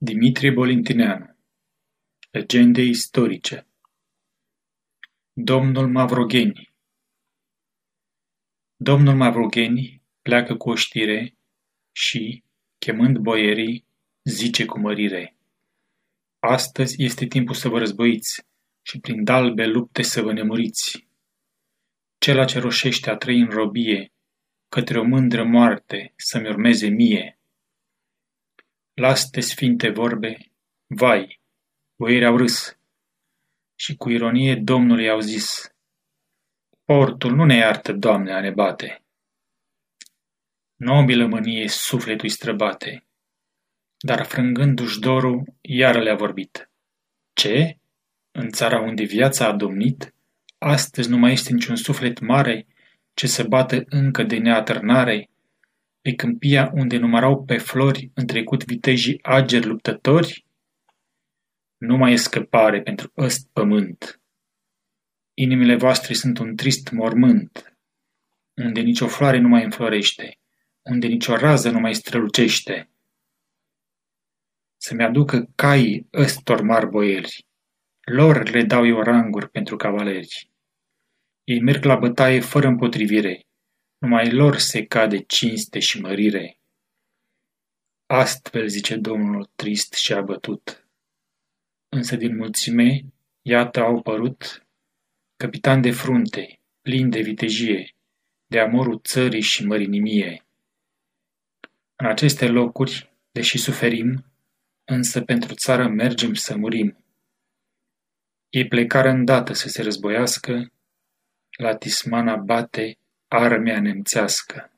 Dimitrie Bolintineanu Legende istorice Domnul Mavrogheni Domnul Mavrogheni pleacă cu o știre și, chemând boierii, zice cu mărire Astăzi este timpul să vă războiți și prin dalbe lupte să vă nemuriți. Cela ce roșește a trăi în robie, către o mândră moarte să-mi urmeze mie. Laste sfinte vorbe, vai, boierii au râs, și cu ironie Domnul i-au zis, Portul nu ne iartă, Doamne, a ne bate. Nobilă mânie sufletul străbate, dar frângându-și dorul, iară le-a vorbit. Ce? În țara unde viața a domnit, astăzi nu mai este niciun suflet mare ce să bată încă de neatârnare pe câmpia unde numărau pe flori în trecut vitejii ageri luptători? Nu mai e scăpare pentru ăst pământ. Inimile voastre sunt un trist mormânt, unde nicio floare nu mai înflorește, unde nicio rază nu mai strălucește. Să-mi aducă caii ăstor mari boieri, lor le dau eu ranguri pentru cavaleri. Ei merg la bătaie fără împotrivire, numai lor se cade cinste și mărire. Astfel zice Domnul trist și abătut. Însă din mulțime, iată au părut capitan de frunte, plin de vitejie, de amorul țării și mărinimie. În aceste locuri, deși suferim, însă pentru țară mergem să murim. Ei plecară îndată să se războiască, la Tismana bate armea nemțească.